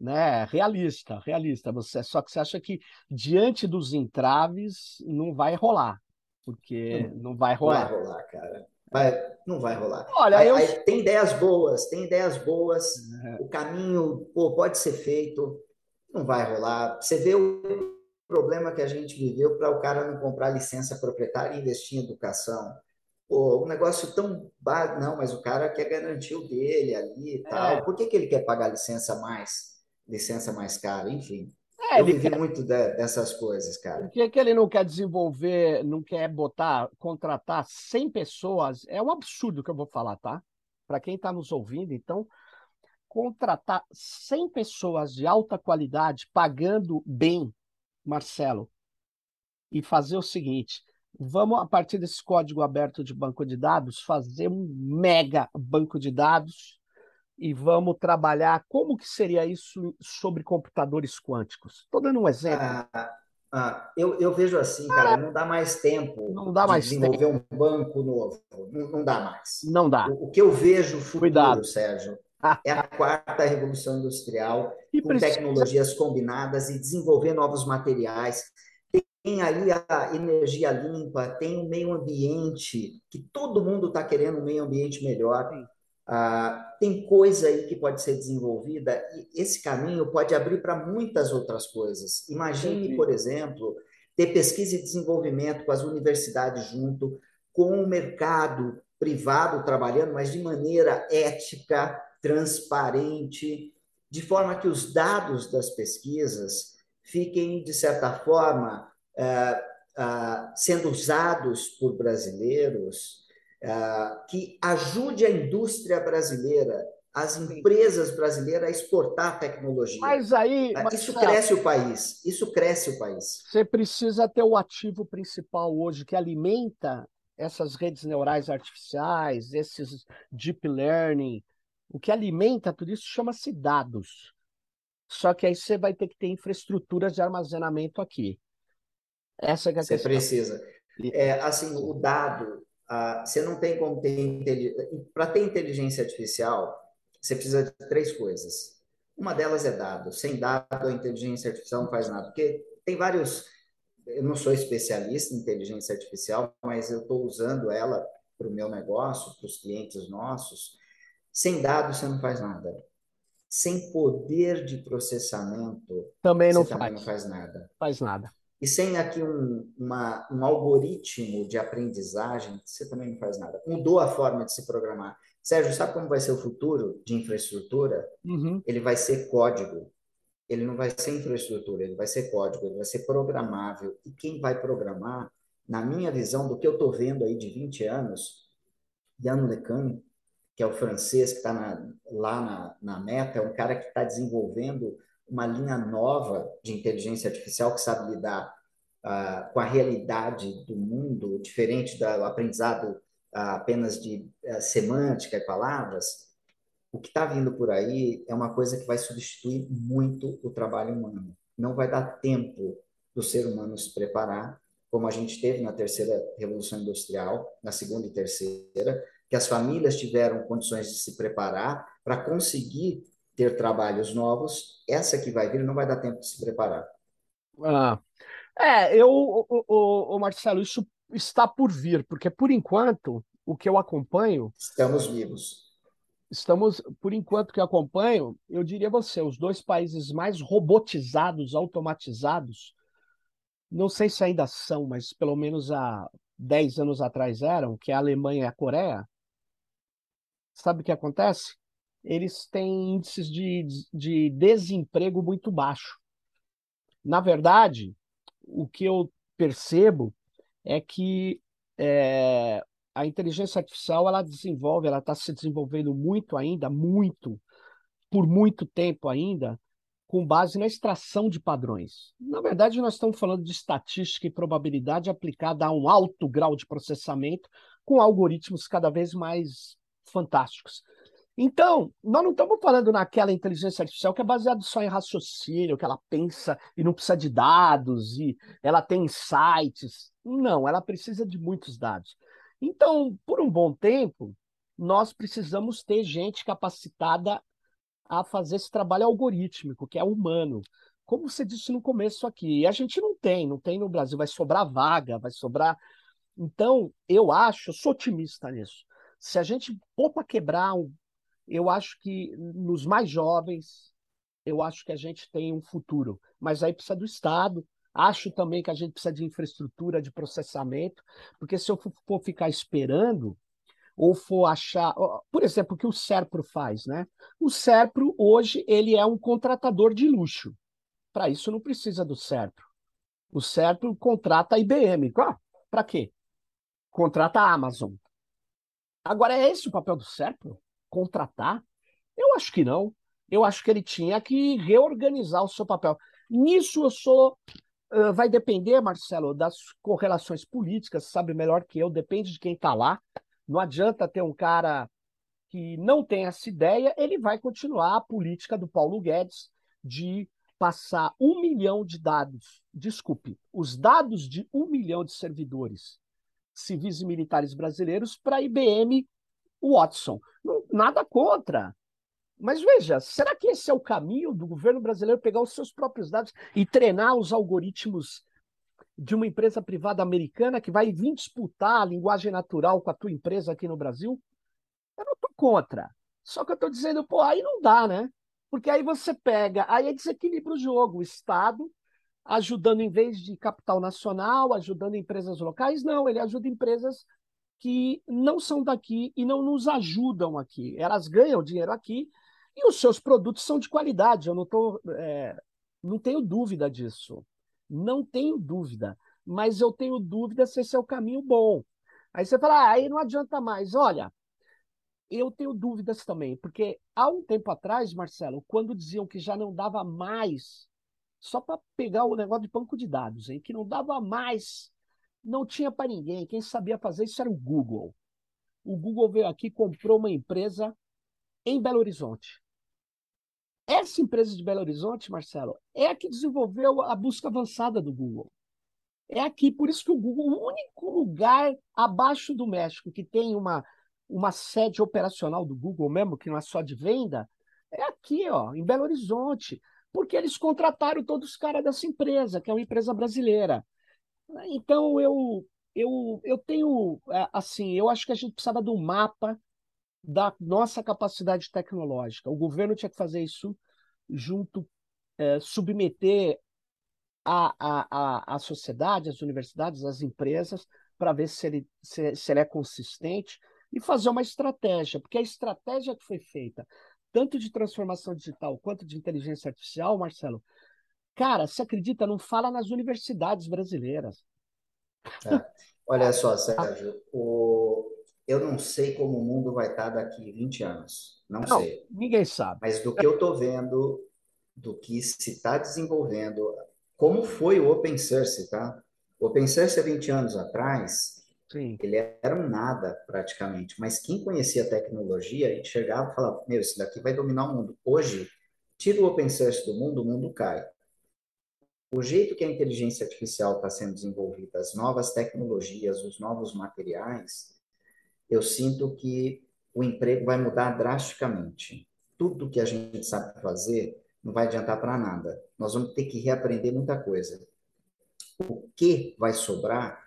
né, realista, realista. Você, só que você acha que diante dos entraves não vai rolar. Porque não, não vai rolar. Não vai rolar, cara. Vai, não vai rolar. Olha, aí, eu... aí, tem ideias boas, tem ideias boas, é. o caminho pô, pode ser feito, não vai rolar. Você vê o problema que a gente viveu para o cara não comprar licença proprietária e investir em educação pô, um negócio tão básico, não, mas o cara quer garantir o dele ali e é. tal. Por que, que ele quer pagar licença mais, licença mais cara? Enfim. É, eu vivi quer... muito de, dessas coisas, cara. Por que, que ele não quer desenvolver, não quer botar, contratar 100 pessoas? É um absurdo que eu vou falar, tá? Para quem está nos ouvindo, então, contratar 100 pessoas de alta qualidade, pagando bem, Marcelo, e fazer o seguinte: Vamos, a partir desse código aberto de banco de dados, fazer um mega banco de dados e vamos trabalhar como que seria isso sobre computadores quânticos. Estou dando um exemplo. Ah, ah, eu, eu, vejo assim, cara, não dá mais tempo não dá mais de desenvolver tempo. um banco novo. Não, não dá mais. Não dá. O, o que eu vejo futuro, Cuidado. Sérgio, é a quarta revolução industrial, e com precisa... tecnologias combinadas e desenvolver novos materiais aí a energia limpa, tem o meio ambiente, que todo mundo está querendo um meio ambiente melhor. Ah, tem coisa aí que pode ser desenvolvida e esse caminho pode abrir para muitas outras coisas. Imagine, por exemplo, ter pesquisa e desenvolvimento com as universidades junto, com o mercado privado trabalhando, mas de maneira ética, transparente, de forma que os dados das pesquisas fiquem, de certa forma, uh, uh, sendo usados por brasileiros, uh, que ajude a indústria brasileira, as empresas brasileiras a exportar tecnologia. Mas aí. Mas, isso cresce o país. Isso cresce o país. Você precisa ter o ativo principal hoje que alimenta essas redes neurais artificiais, esses deep learning. O que alimenta tudo isso chama-se dados. Só que aí você vai ter que ter infraestruturas de armazenamento aqui. Essa é a Você precisa. É, assim, o dado, ah, você não tem como ter para ter inteligência artificial, você precisa de três coisas. Uma delas é dado. Sem dado, a inteligência artificial não faz nada, porque tem vários. Eu não sou especialista em inteligência artificial, mas eu estou usando ela para o meu negócio, para os clientes nossos. Sem dados, você não faz nada. Sem poder de processamento, também não você faz. também não faz nada. Faz nada. E sem aqui um, uma, um algoritmo de aprendizagem, você também não faz nada. Mudou a forma de se programar. Sérgio, sabe como vai ser o futuro de infraestrutura? Uhum. Ele vai ser código. Ele não vai ser infraestrutura, ele vai ser código, ele vai ser programável. E quem vai programar, na minha visão, do que eu estou vendo aí de 20 anos, Yann LeCun, que é o francês que está lá na, na meta, é um cara que está desenvolvendo uma linha nova de inteligência artificial que sabe lidar uh, com a realidade do mundo, diferente do aprendizado uh, apenas de uh, semântica e palavras, o que está vindo por aí é uma coisa que vai substituir muito o trabalho humano. Não vai dar tempo do ser humano se preparar, como a gente teve na terceira revolução industrial, na segunda e terceira, que as famílias tiveram condições de se preparar para conseguir ter trabalhos novos, essa que vai vir não vai dar tempo de se preparar. Ah, é, eu, o, o, o, Marcelo, isso está por vir, porque por enquanto o que eu acompanho. Estamos vivos. Estamos, por enquanto que eu acompanho, eu diria você, os dois países mais robotizados, automatizados, não sei se ainda são, mas pelo menos há 10 anos atrás eram, que é a Alemanha e a Coreia. Sabe o que acontece? Eles têm índices de, de desemprego muito baixo. Na verdade, o que eu percebo é que é, a inteligência artificial ela desenvolve, ela está se desenvolvendo muito ainda, muito, por muito tempo ainda, com base na extração de padrões. Na verdade, nós estamos falando de estatística e probabilidade aplicada a um alto grau de processamento, com algoritmos cada vez mais fantásticos. Então, nós não estamos falando naquela inteligência artificial que é baseada só em raciocínio, que ela pensa e não precisa de dados, e ela tem insights. Não, ela precisa de muitos dados. Então, por um bom tempo, nós precisamos ter gente capacitada a fazer esse trabalho algorítmico, que é humano. Como você disse no começo aqui, e a gente não tem, não tem no Brasil, vai sobrar vaga, vai sobrar. Então, eu acho, eu sou otimista nisso. Se a gente pôr para quebrar eu acho que nos mais jovens, eu acho que a gente tem um futuro, mas aí precisa do Estado. Acho também que a gente precisa de infraestrutura de processamento, porque se eu for ficar esperando, ou for achar, por exemplo, o que o Serpro faz, né? O Serpro hoje ele é um contratador de luxo. Para isso não precisa do Serpro. O Serpro contrata a IBM. Ah, Para quê? Contrata a Amazon. Agora é esse o papel do Serpro? Contratar? Eu acho que não. Eu acho que ele tinha que reorganizar o seu papel. Nisso eu sou. Uh, vai depender, Marcelo, das correlações políticas, sabe melhor que eu, depende de quem está lá. Não adianta ter um cara que não tem essa ideia, ele vai continuar a política do Paulo Guedes de passar um milhão de dados, desculpe, os dados de um milhão de servidores civis e militares brasileiros para a IBM Watson. Nada contra. Mas veja, será que esse é o caminho do governo brasileiro pegar os seus próprios dados e treinar os algoritmos de uma empresa privada americana que vai vir disputar a linguagem natural com a tua empresa aqui no Brasil? Eu não estou contra. Só que eu estou dizendo, pô, aí não dá, né? Porque aí você pega, aí é desequilibra o jogo. O Estado ajudando em vez de capital nacional, ajudando empresas locais, não, ele ajuda empresas que não são daqui e não nos ajudam aqui. Elas ganham dinheiro aqui e os seus produtos são de qualidade. Eu não tô, é, não tenho dúvida disso. Não tenho dúvida. Mas eu tenho dúvida se esse é o caminho bom. Aí você fala, ah, aí não adianta mais. Olha, eu tenho dúvidas também, porque há um tempo atrás, Marcelo, quando diziam que já não dava mais, só para pegar o negócio de banco de dados, hein, que não dava mais, não tinha para ninguém. Quem sabia fazer isso era o Google. O Google veio aqui comprou uma empresa em Belo Horizonte. Essa empresa de Belo Horizonte, Marcelo, é a que desenvolveu a busca avançada do Google. É aqui, por isso que o Google, o único lugar abaixo do México que tem uma, uma sede operacional do Google mesmo, que não é só de venda, é aqui, ó, em Belo Horizonte, porque eles contrataram todos os caras dessa empresa, que é uma empresa brasileira. Então eu eu, eu tenho é, assim, eu acho que a gente precisava de um mapa da nossa capacidade tecnológica. O governo tinha que fazer isso junto, é, submeter a, a, a, a sociedade, as universidades, as empresas, para ver se ele, se, se ele é consistente e fazer uma estratégia, porque a estratégia que foi feita, tanto de transformação digital quanto de inteligência artificial, Marcelo, cara, você acredita, não fala nas universidades brasileiras. É. Olha só, Sérgio, o, eu não sei como o mundo vai estar daqui 20 anos. Não, não sei. Ninguém sabe. Mas do que eu estou vendo, do que se está desenvolvendo, como foi o Open Source, tá? O Open Source há 20 anos atrás, Sim. ele era um nada praticamente. Mas quem conhecia a tecnologia chegava e falava: Meu, isso daqui vai dominar o mundo. Hoje, tira o Open Source do mundo, o mundo cai. O jeito que a inteligência artificial está sendo desenvolvida, as novas tecnologias, os novos materiais, eu sinto que o emprego vai mudar drasticamente. Tudo que a gente sabe fazer não vai adiantar para nada. Nós vamos ter que reaprender muita coisa. O que vai sobrar,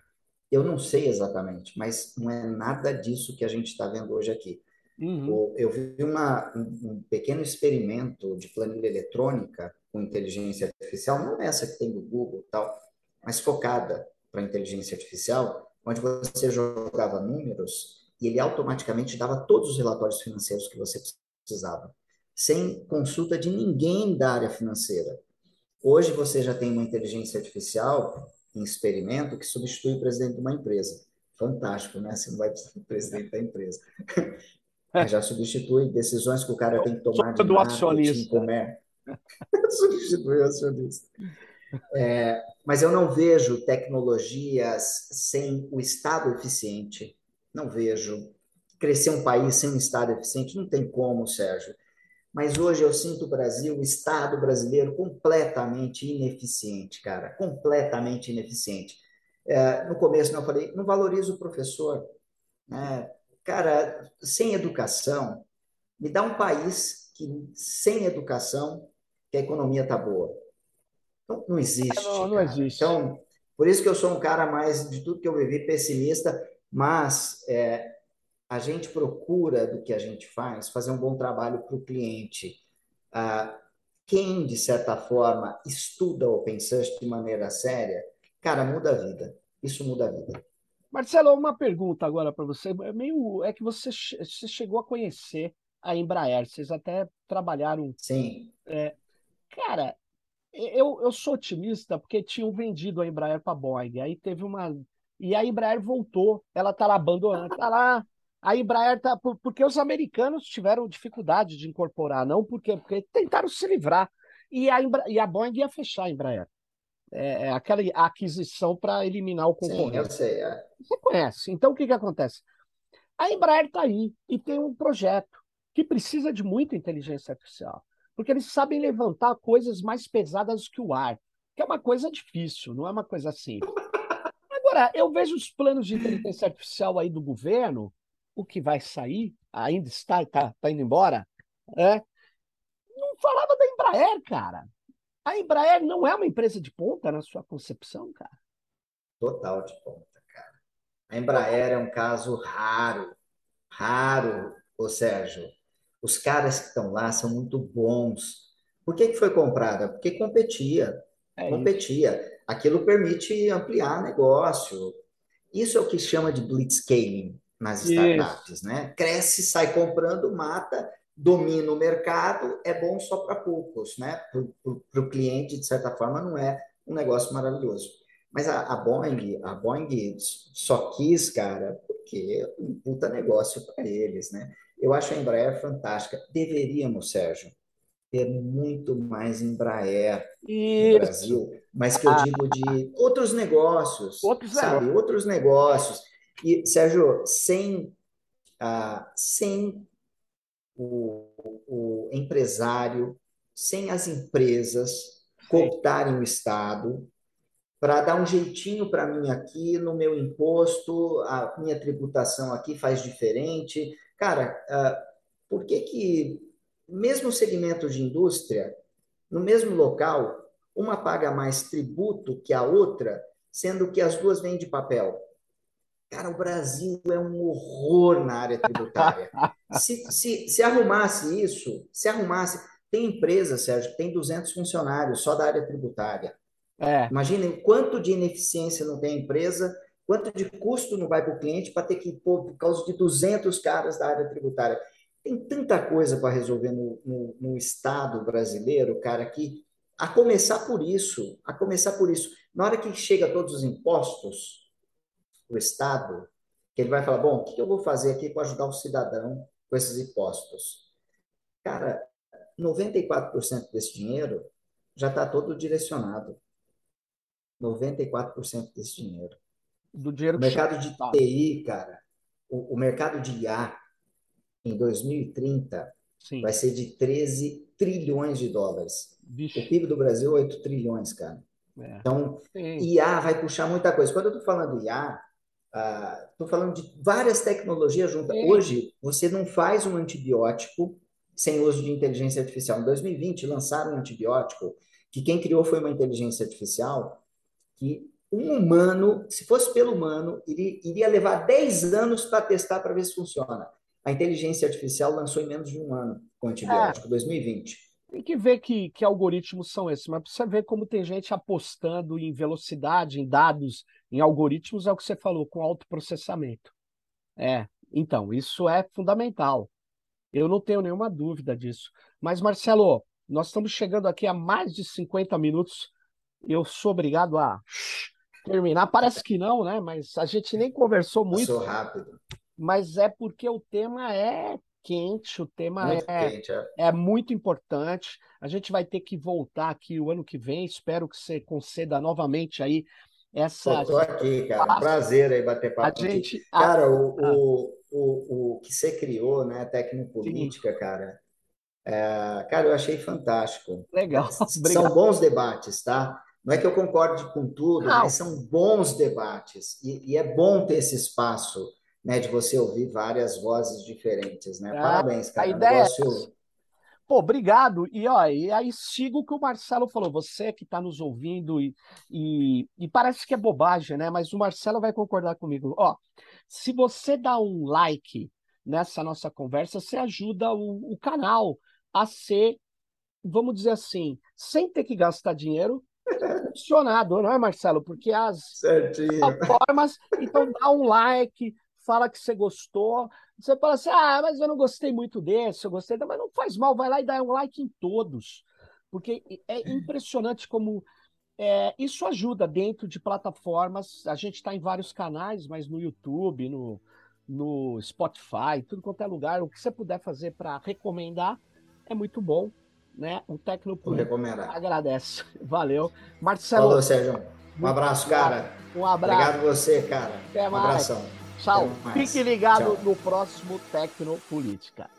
eu não sei exatamente, mas não é nada disso que a gente está vendo hoje aqui. Uhum. Eu vi uma, um pequeno experimento de planilha eletrônica com inteligência artificial, não essa que tem do Google tal, mas focada para inteligência artificial, onde você jogava números e ele automaticamente dava todos os relatórios financeiros que você precisava, sem consulta de ninguém da área financeira. Hoje você já tem uma inteligência artificial em experimento que substitui o presidente de uma empresa. Fantástico, né? Você não vai precisar do presidente da empresa. já substitui decisões que o cara tem que tomar de do acionista. substitui o acionista. É, mas eu não vejo tecnologias sem o Estado eficiente, não vejo. Crescer um país sem um Estado eficiente não tem como, Sérgio. Mas hoje eu sinto o Brasil, o Estado brasileiro, completamente ineficiente, cara. Completamente ineficiente. É, no começo eu falei, não valoriza o professor. Né? Cara, sem educação, me dá um país que sem educação, que a economia está boa. Então, não existe. Não, não existe. Então, por isso que eu sou um cara mais, de tudo que eu vivi, pessimista mas é, a gente procura, do que a gente faz, fazer um bom trabalho para o cliente. Ah, quem, de certa forma, estuda open source de maneira séria, cara, muda a vida. Isso muda a vida. Marcelo, uma pergunta agora para você. É meio é que você, você chegou a conhecer a Embraer, vocês até trabalharam. Sim. É, cara, eu, eu sou otimista porque tinham vendido a Embraer para a Boeing. Aí teve uma e a Embraer voltou, ela está lá abandonada, está lá. A Embraer tá porque os americanos tiveram dificuldade de incorporar, não porque porque tentaram se livrar e a Embra... e a Boeing ia fechar a Embraer. É, é aquela aquisição para eliminar o concorrente. Sim, eu sei. É. Você conhece. Então o que que acontece? A Embraer está aí e tem um projeto que precisa de muita inteligência artificial, porque eles sabem levantar coisas mais pesadas que o ar, que é uma coisa difícil, não é uma coisa simples. Agora, eu vejo os planos de inteligência artificial aí do governo, o que vai sair, ainda está, está, está indo embora, é, não falava da Embraer, cara. A Embraer não é uma empresa de ponta na sua concepção, cara. total de ponta, cara. A Embraer é um caso raro, raro, ô Sérgio. Os caras que estão lá são muito bons. Por que que foi comprada? Porque competia, é competia. Isso. Aquilo permite ampliar negócio. Isso é o que chama de blitzscaling nas startups, isso. né? Cresce, sai comprando, mata, domina o mercado, é bom só para poucos, né? Para o cliente, de certa forma, não é um negócio maravilhoso. Mas a, a, Boeing, a Boeing só quis, cara, porque é um puta negócio para eles, né? Eu acho a Embraer fantástica. Deveríamos, Sérgio, ter muito mais Embraer Isso. no Brasil, mas que eu digo de outros negócios, outros sabe? Negócios. Outros negócios. E, Sérgio, sem, ah, sem o, o empresário, sem as empresas cooptarem o Estado, para dar um jeitinho para mim aqui no meu imposto, a minha tributação aqui faz diferente. Cara, uh, por que que, mesmo segmento de indústria, no mesmo local, uma paga mais tributo que a outra, sendo que as duas vêm de papel? Cara, o Brasil é um horror na área tributária. se, se, se arrumasse isso, se arrumasse. Tem empresa, Sérgio, que tem 200 funcionários só da área tributária. É. Imaginem quanto de ineficiência não tem a empresa, quanto de custo não vai para o cliente para ter que pôr por causa de 200 caras da área tributária. Tem tanta coisa para resolver no, no, no, Estado brasileiro, cara, que a começar por isso, a começar por isso, na hora que chega todos os impostos, o Estado, que ele vai falar, bom, o que eu vou fazer aqui para ajudar o cidadão com esses impostos? Cara, 94% desse dinheiro já está todo direcionado 94% desse dinheiro. Do dinheiro o mercado de TI, cara, o, o, mercado de IA em 2030 Sim. vai ser de 13 trilhões de dólares. Vixe. O PIB do Brasil é 8 trilhões, cara. É. Então, Sim. IA vai puxar muita coisa. Quando eu estou falando IA, estou uh, falando de várias tecnologias juntas. Sim. Hoje, você não faz um antibiótico sem uso de inteligência artificial. Em 2020, lançaram um antibiótico que quem criou foi uma inteligência artificial que um humano, se fosse pelo humano, iria, iria levar 10 anos para testar para ver se funciona. A inteligência artificial lançou em menos de um ano com antibiótico, é. 2020. Tem que ver que, que algoritmos são esses, mas você ver como tem gente apostando em velocidade, em dados, em algoritmos, é o que você falou, com autoprocessamento. É, então, isso é fundamental. Eu não tenho nenhuma dúvida disso. Mas, Marcelo, nós estamos chegando aqui a mais de 50 minutos eu sou obrigado a terminar. Parece que não, né? Mas a gente nem conversou muito. Passou rápido. Mas é porque o tema é quente, o tema muito é, quente, é. é muito importante. A gente vai ter que voltar aqui o ano que vem. Espero que você conceda novamente aí essa. Estou aqui, cara. Prazer aí bater papo. A gente, cara, o, ah. o, o, o que você criou, né? Tecnopolítica, Sim. cara. É, cara, eu achei fantástico. Legal. São bons debates, tá? Não é que eu concorde com tudo, Não. mas são bons debates. E, e, é bom ter esse espaço, né, de você ouvir várias vozes diferentes, né? Ah, Parabéns, cara. A ideia negócio... é... Pô, obrigado. E, ó, e aí sigo o que o Marcelo falou. Você que está nos ouvindo e, e, e, parece que é bobagem, né? Mas o Marcelo vai concordar comigo. Ó, se você dá um like nessa nossa conversa, você ajuda o, o canal a ser, vamos dizer assim, sem ter que gastar dinheiro, funcionado, não é, Marcelo? Porque as plataformas, então dá um like, fala que você gostou. Você fala assim, ah, mas eu não gostei muito desse, eu gostei, mas não faz mal, vai lá e dá um like em todos. Porque é impressionante como é, isso ajuda dentro de plataformas. A gente está em vários canais, mas no YouTube, no, no Spotify, tudo quanto é lugar. O que você puder fazer para recomendar é muito bom né? O técnico agradece. Valeu. Marcelo. Falou, Sérgio. Um abraço, cara. Um abraço. Obrigado você, cara. Até mais. Um abração. Tchau. Fique ligado Tchau. no próximo Tecnopolítica.